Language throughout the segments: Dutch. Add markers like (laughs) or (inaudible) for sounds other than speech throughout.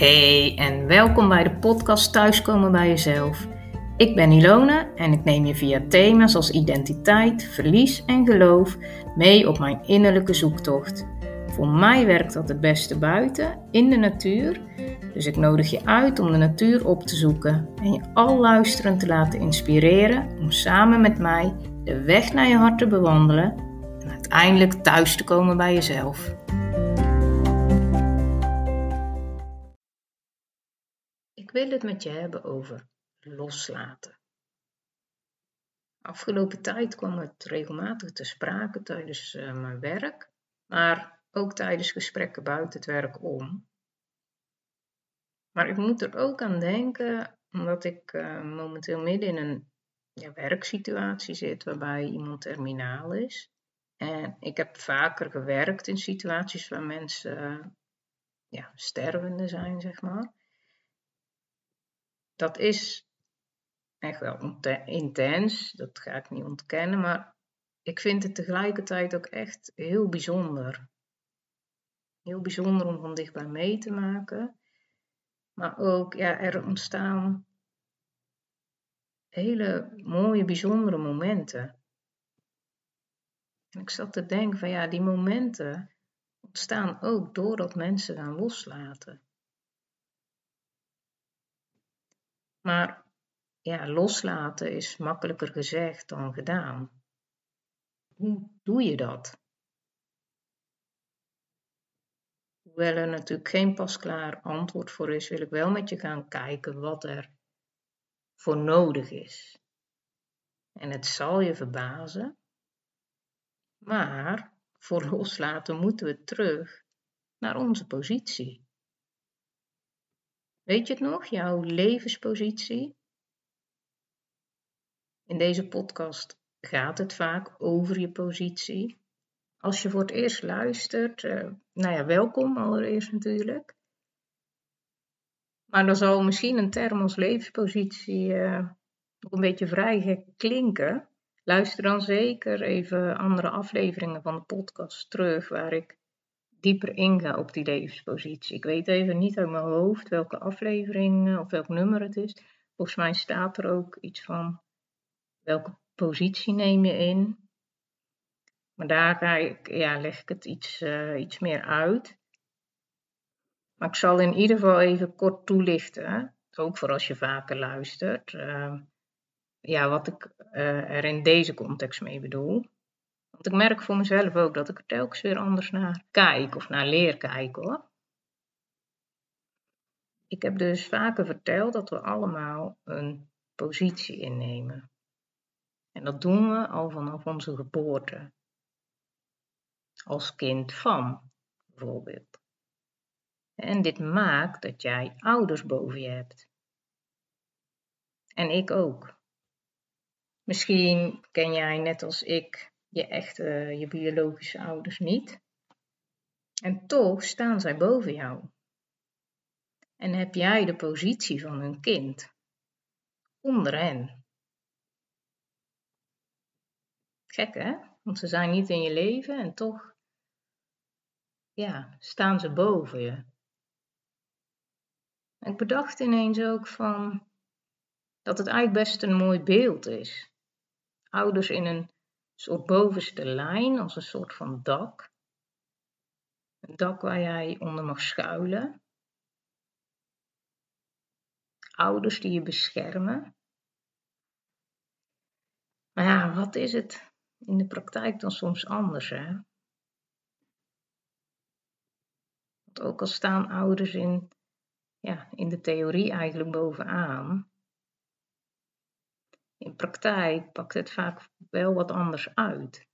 Hey en welkom bij de podcast Thuiskomen bij Jezelf. Ik ben Ilona en ik neem je via thema's als identiteit, verlies en geloof mee op mijn innerlijke zoektocht. Voor mij werkt dat het beste buiten, in de natuur. Dus ik nodig je uit om de natuur op te zoeken en je al luisterend te laten inspireren om samen met mij de weg naar je hart te bewandelen en uiteindelijk thuis te komen bij jezelf. Ik wil het met je hebben over loslaten. Afgelopen tijd kwam het regelmatig te sprake tijdens uh, mijn werk, maar ook tijdens gesprekken buiten het werk om. Maar ik moet er ook aan denken, omdat ik uh, momenteel midden in een ja, werksituatie zit waarbij iemand terminaal is. En ik heb vaker gewerkt in situaties waar mensen ja, stervende zijn, zeg maar dat is echt wel intens, dat ga ik niet ontkennen, maar ik vind het tegelijkertijd ook echt heel bijzonder. Heel bijzonder om van dichtbij mee te maken. Maar ook, ja, er ontstaan hele mooie, bijzondere momenten. En ik zat te denken van ja, die momenten ontstaan ook doordat mensen gaan loslaten. Maar ja, loslaten is makkelijker gezegd dan gedaan. Hoe doe je dat? Hoewel er natuurlijk geen pasklaar antwoord voor is, wil ik wel met je gaan kijken wat er voor nodig is. En het zal je verbazen, maar voor (laughs) loslaten moeten we terug naar onze positie. Weet je het nog, jouw levenspositie? In deze podcast gaat het vaak over je positie. Als je voor het eerst luistert, uh, nou ja, welkom allereerst natuurlijk. Maar dan zal misschien een term als levenspositie uh, nog een beetje vrij klinken. Luister dan zeker even andere afleveringen van de podcast terug, waar ik dieper inga op die levenspositie. Ik weet even niet uit mijn hoofd welke aflevering of welk nummer het is. Volgens mij staat er ook iets van welke positie neem je in. Maar daar ga ik, ja, leg ik het iets, uh, iets meer uit. Maar ik zal in ieder geval even kort toelichten, ook voor als je vaker luistert, uh, ja, wat ik er in deze context mee bedoel. Want ik merk voor mezelf ook dat ik er telkens weer anders naar kijk of naar leer kijken hoor. Ik heb dus vaker verteld dat we allemaal een positie innemen. En dat doen we al vanaf onze geboorte. Als kind van, bijvoorbeeld. En dit maakt dat jij ouders boven je hebt. En ik ook. Misschien ken jij net als ik je echte, je biologische ouders niet. En toch staan zij boven jou. En heb jij de positie van hun kind onder hen. Gek hè? Want ze zijn niet in je leven en toch ja, staan ze boven je. ik bedacht ineens ook van dat het eigenlijk best een mooi beeld is. Ouders in een soort bovenste lijn, als een soort van dak. Een dak waar jij onder mag schuilen. Ouders die je beschermen. Maar ja, wat is het in de praktijk dan soms anders, hè? Want ook al staan ouders in, ja, in de theorie eigenlijk bovenaan, in praktijk pakt het vaak wel wat anders uit.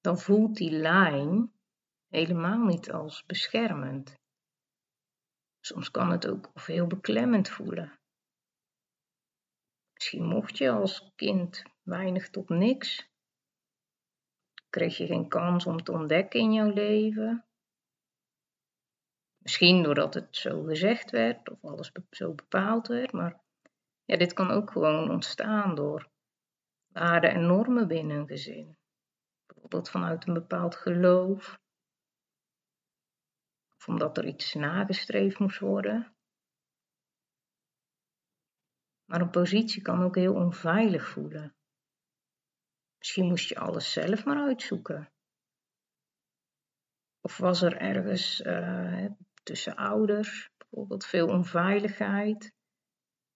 Dan voelt die lijn helemaal niet als beschermend. Soms kan het ook heel beklemmend voelen. Misschien mocht je als kind weinig tot niks. Kreeg je geen kans om te ontdekken in jouw leven. Misschien doordat het zo gezegd werd of alles zo bepaald werd, maar ja, dit kan ook gewoon ontstaan door waarden en normen binnen een gezin. Bijvoorbeeld vanuit een bepaald geloof. of omdat er iets nagestreefd moest worden. Maar een positie kan ook heel onveilig voelen. Misschien moest je alles zelf maar uitzoeken. Of was er ergens uh, tussen ouders bijvoorbeeld veel onveiligheid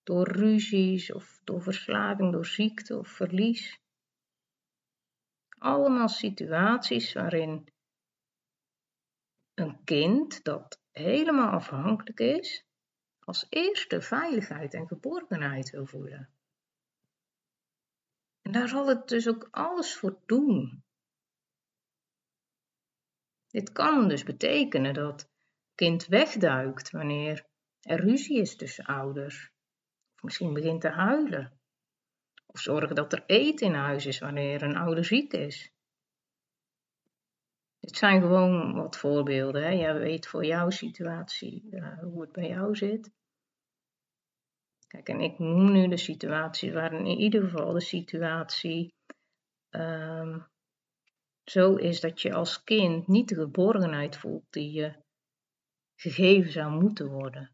door ruzies of door verslaving, door ziekte of verlies? Allemaal situaties waarin een kind dat helemaal afhankelijk is, als eerste veiligheid en geborgenheid wil voelen. En daar zal het dus ook alles voor doen. Dit kan dus betekenen dat kind wegduikt wanneer er ruzie is tussen ouders. Misschien begint te huilen. Of zorgen dat er eten in huis is wanneer een ouder ziek is. Dit zijn gewoon wat voorbeelden. Hè. Jij weet voor jouw situatie uh, hoe het bij jou zit. Kijk, en ik noem nu de situatie waarin in ieder geval de situatie um, zo is dat je als kind niet de geborgenheid voelt die je gegeven zou moeten worden.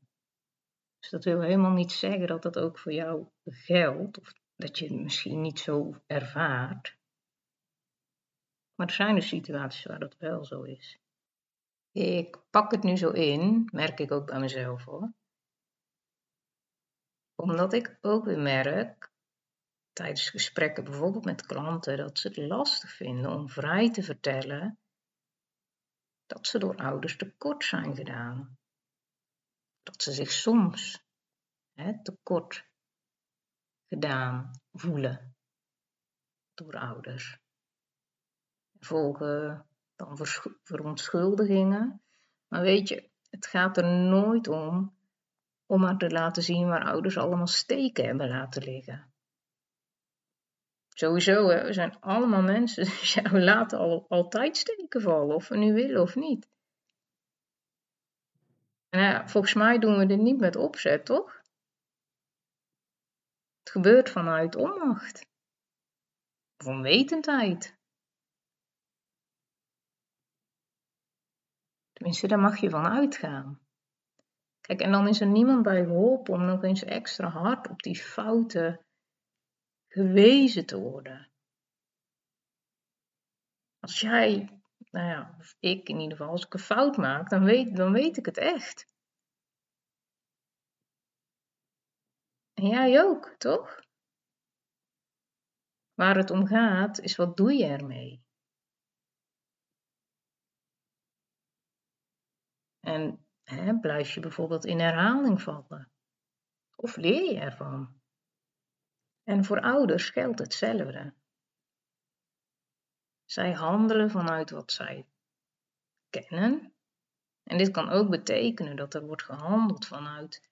Dus dat wil helemaal niet zeggen dat dat ook voor jou geldt, of dat je het misschien niet zo ervaart. Maar er zijn dus situaties waar dat wel zo is. Ik pak het nu zo in, merk ik ook bij mezelf hoor. Omdat ik ook weer merk tijdens gesprekken, bijvoorbeeld met klanten, dat ze het lastig vinden om vrij te vertellen dat ze door ouders tekort zijn gedaan. Dat ze zich soms hè, tekort gedaan voelen door ouders. Volgen dan verontschuldigingen. Maar weet je, het gaat er nooit om om maar te laten zien waar ouders allemaal steken hebben laten liggen. Sowieso, we zijn allemaal mensen. (laughs) Dus we laten al, altijd steken vallen, of we nu willen of niet. En ja, volgens mij doen we dit niet met opzet, toch? Het gebeurt vanuit onmacht. Of onwetendheid. Tenminste, daar mag je van uitgaan. Kijk, en dan is er niemand bij geholpen om nog eens extra hard op die fouten gewezen te worden. Als jij, nou ja, of ik in ieder geval, als ik een fout maak, dan weet, dan weet ik het echt. En jij ook, toch? Waar het om gaat, is wat doe je ermee? En hè, blijf je bijvoorbeeld in herhaling vallen? Of leer je ervan? En voor ouders geldt hetzelfde. Zij handelen vanuit wat zij kennen. En dit kan ook betekenen dat er wordt gehandeld vanuit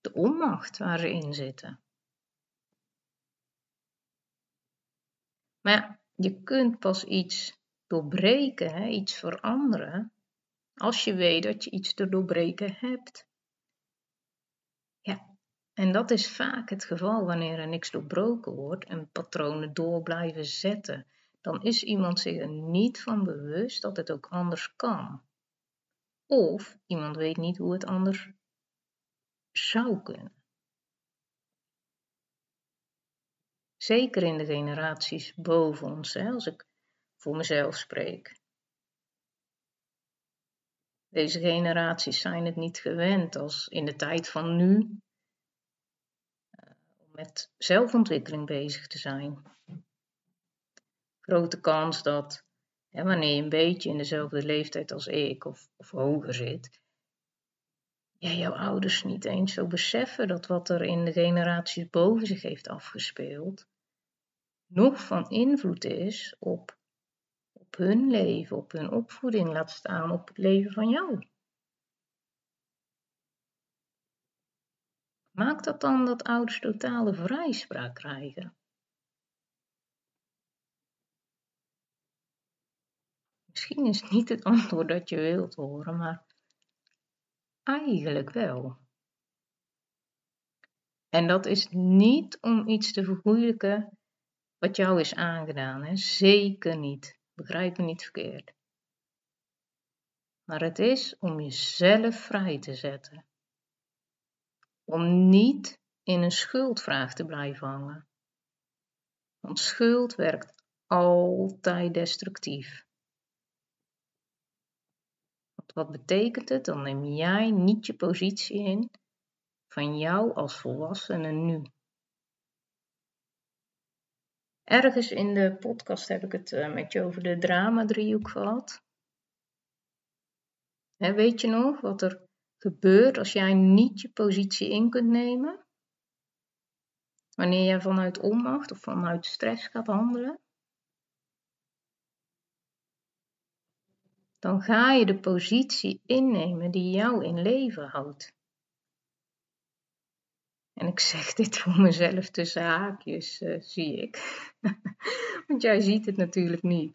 de onmacht waar ze in zitten. Maar ja, je kunt pas iets doorbreken, hè, iets veranderen, als je weet dat je iets te doorbreken hebt. En dat is vaak het geval wanneer er niks doorbroken wordt en patronen door blijven zetten. Dan is iemand zich er niet van bewust dat het ook anders kan. Of iemand weet niet hoe het anders zou kunnen. Zeker in de generaties boven ons, hè, als ik voor mezelf spreek. Deze generaties zijn het niet gewend als in de tijd van nu met zelfontwikkeling bezig te zijn. Grote kans dat hè, wanneer je een beetje in dezelfde leeftijd als ik of, of hoger zit, ja, jouw ouders niet eens zo beseffen dat wat er in de generaties boven zich heeft afgespeeld, nog van invloed is op, op hun leven, op hun opvoeding, laat staan op het leven van jou. Maakt dat dan dat ouders totale vrijspraak krijgen? Misschien is het niet het antwoord dat je wilt horen, maar eigenlijk wel. En dat is niet om iets te vergoeilijken wat jou is aangedaan, hè? zeker niet. Begrijp me niet verkeerd. maar het is om jezelf vrij te zetten. Om niet in een schuldvraag te blijven hangen. Want schuld werkt altijd destructief. Wat betekent het? Dan neem jij niet je positie in van jou als volwassene nu. Ergens in de podcast heb ik het eh, met je over de drama-driehoek gehad. weet je nog wat er gebeurt als jij niet je positie in kunt nemen? Wanneer jij vanuit onmacht of vanuit stress gaat handelen? Dan ga je de positie innemen die jou in leven houdt. En ik zeg dit voor mezelf tussen haakjes, uh, zie ik. (laughs) Want jij ziet het natuurlijk niet.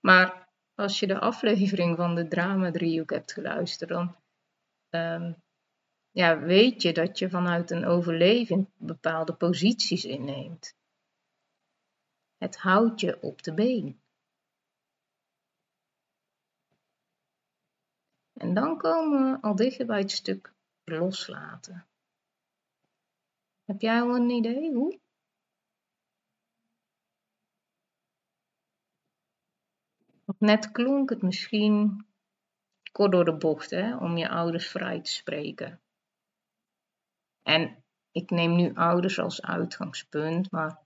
Maar als je de aflevering van de drama driehoek hebt geluisterd, dan um, ja, weet je dat je vanuit een overleving bepaalde posities inneemt. Het houdt je op de been. En dan komen we al dichter bij het stuk loslaten. Heb jij al een idee hoe? net klonk het misschien kort door de bocht hè, om je ouders vrij te spreken. En ik neem nu ouders als uitgangspunt, maar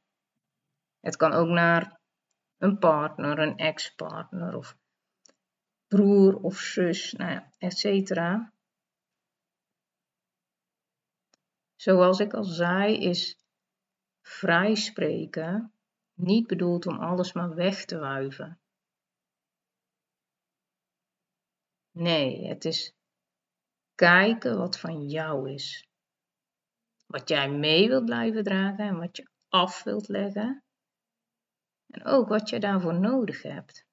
het kan ook naar een partner, een ex-partner of broer of zus, nou ja, et cetera. Zoals ik al zei, is vrij spreken niet bedoeld om alles maar weg te wuiven. Nee, het is kijken wat van jou is. Wat jij mee wilt blijven dragen en wat je af wilt leggen. En ook wat je daarvoor nodig hebt.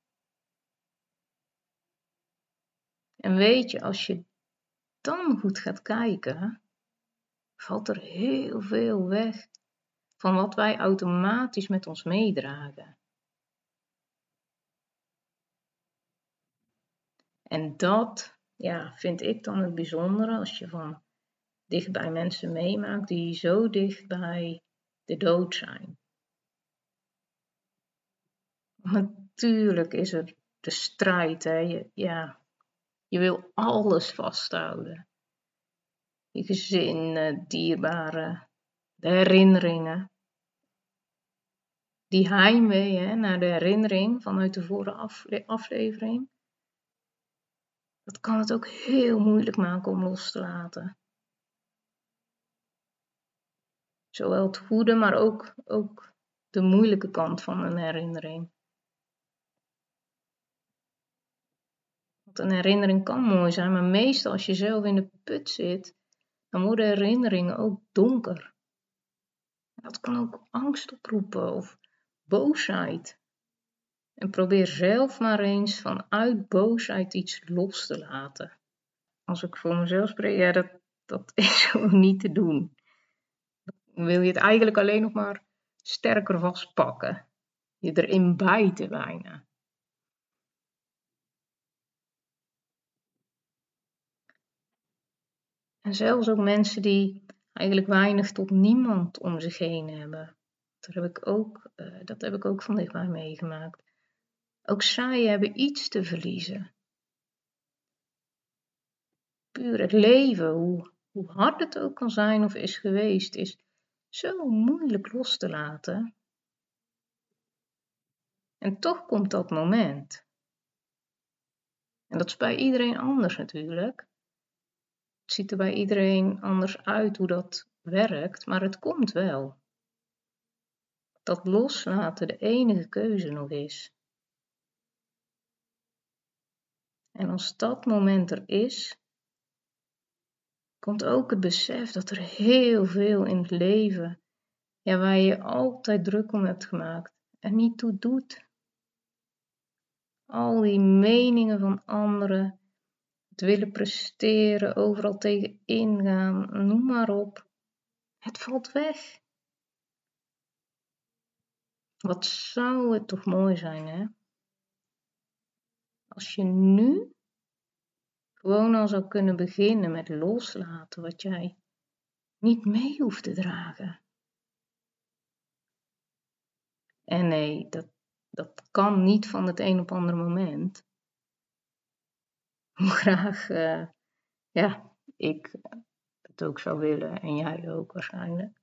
En weet je, als je dan goed gaat kijken, valt er heel veel weg van wat wij automatisch met ons meedragen. En dat ja, vind ik dan het bijzondere als je van dichtbij mensen meemaakt die zo dicht bij de dood zijn. Natuurlijk is er de strijd, hè. Ja, je wil alles vasthouden. Je gezin, dierbaren, de herinneringen. Die heimwee hè, naar de herinnering vanuit de vorige aflevering. Dat kan het ook heel moeilijk maken om los te laten. Zowel het goede, maar ook, ook de moeilijke kant van een herinnering. Een herinnering kan mooi zijn, maar meestal als je zelf in de put zit, dan worden herinneringen ook donker. Dat kan ook angst oproepen of boosheid. En probeer zelf maar eens vanuit boosheid iets los te laten. Als ik voor mezelf spreek, ja, dat, dat (laughs) is gewoon niet te doen. Dan wil je het eigenlijk alleen nog maar sterker vastpakken. Je erin bijten bijna. En zelfs ook mensen die eigenlijk weinig tot niemand om zich heen hebben. Dat heb ik ook, uh, dat heb ik ook van dichtbij meegemaakt. Ook zij hebben iets te verliezen. Puur het leven, hoe, hoe hard het ook kan zijn of is geweest, is zo moeilijk los te laten. En toch komt dat moment. En dat is bij iedereen anders natuurlijk. Ziet er bij iedereen anders uit hoe dat werkt, maar het komt wel. Dat loslaten de enige keuze nog is. En als dat moment er is, komt ook het besef dat er heel veel in het leven, ja, waar je altijd druk om hebt gemaakt, en niet toe doet. Al die meningen van anderen, willen presteren, overal tegen ingaan, noem maar op. Het valt weg. Wat zou het toch mooi zijn, hè? Als je nu gewoon al zou kunnen beginnen met loslaten wat jij niet mee hoeft te dragen. En nee, dat, dat kan niet van het een op andere moment. (laughs) Hoe graag, uh, ja, ik het ook zou willen en jij ook waarschijnlijk.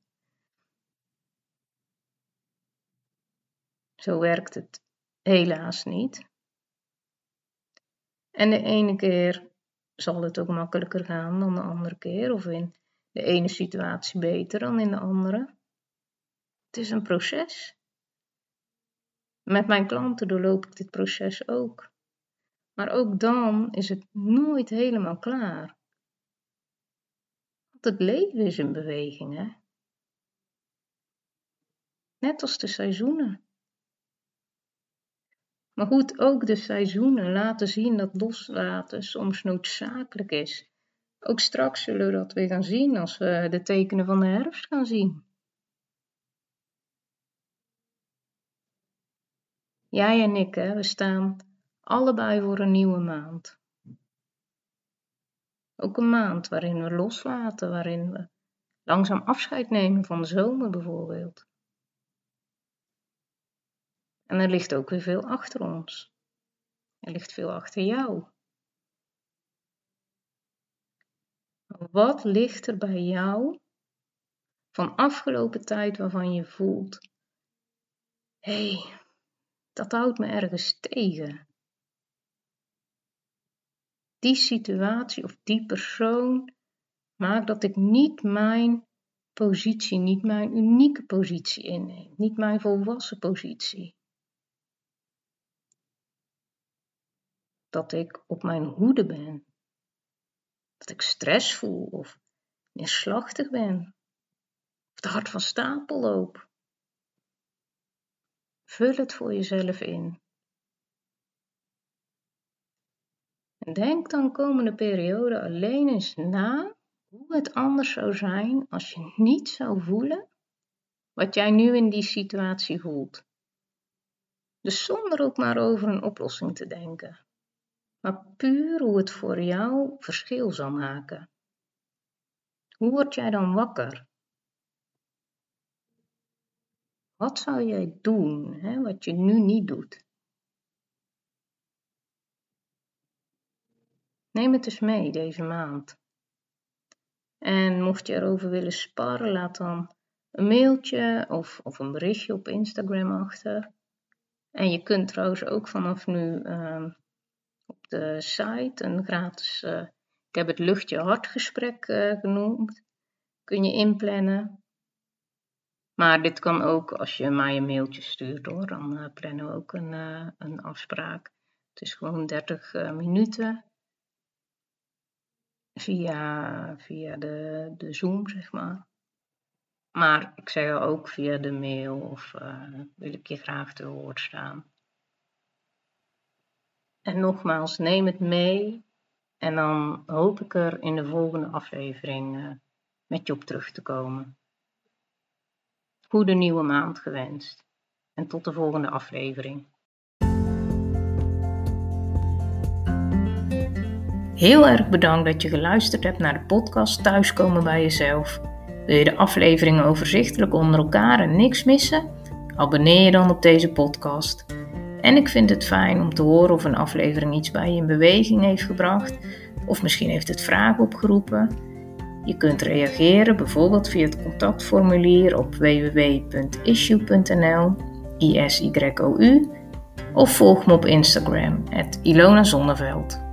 Zo werkt het helaas niet. En de ene keer zal het ook makkelijker gaan dan de andere keer, of in de ene situatie beter dan in de andere. Het is een proces. Met mijn klanten doorloop ik dit proces ook. Maar ook dan is het nooit helemaal klaar. Want het leven is in beweging, hè? Net als de seizoenen. Maar goed, ook de seizoenen laten zien dat loslaten soms noodzakelijk is. Ook straks zullen we dat weer gaan zien als we de tekenen van de herfst gaan zien. Jij en ik, hè, we staan allebei voor een nieuwe maand. Ook een maand waarin we loslaten, waarin we langzaam afscheid nemen van de zomer bijvoorbeeld. En er ligt ook weer veel achter ons. Er ligt veel achter jou. Wat ligt er bij jou van afgelopen tijd waarvan je voelt: hé, hey, dat houdt me ergens tegen? Die situatie of die persoon maakt dat ik niet mijn positie, niet mijn unieke positie inneem, niet mijn volwassen positie. dat ik op mijn hoede ben. Dat ik stress voel of neerslachtig ben. Of de hart van stapel loop. Vul het voor jezelf in. En denk dan komende periode alleen eens na hoe het anders zou zijn als je niet zou voelen wat jij nu in die situatie voelt. Dus zonder ook maar over een oplossing te denken maar puur hoe het voor jou verschil zal maken. Hoe word jij dan wakker? Wat zou jij doen, hè, wat je nu niet doet? Neem het eens mee deze maand. En mocht je erover willen sparren, laat dan een mailtje of, of een berichtje op Instagram achter. En je kunt trouwens ook vanaf nu uh, op de site een gratis, uh, ik heb het luchtje hartgesprek uh, genoemd, kun je inplannen. Maar dit kan ook als je mij een mailtje stuurt hoor, dan uh, plannen we ook een, een afspraak. Het is gewoon 30 minuten via, via de, de Zoom, zeg maar. Maar ik zeg ook via de mail of wil ik je graag te woord staan. En nogmaals, neem het mee. En dan hoop ik er in de volgende aflevering uh, met je op terug te komen. Goede nieuwe maand gewenst. En tot de volgende aflevering. Heel erg bedankt dat je geluisterd hebt naar de podcast Thuiskomen bij jezelf. Wil je de afleveringen overzichtelijk onder elkaar en niks missen? Abonneer je dan op deze podcast. En ik vind het fijn om te horen of een aflevering iets bij je in beweging heeft gebracht, of misschien heeft het vragen opgeroepen. Je kunt reageren bijvoorbeeld via het contactformulier op www.issue.nl, ISYOU, of volg me op Instagram, Ilona Zonneveld.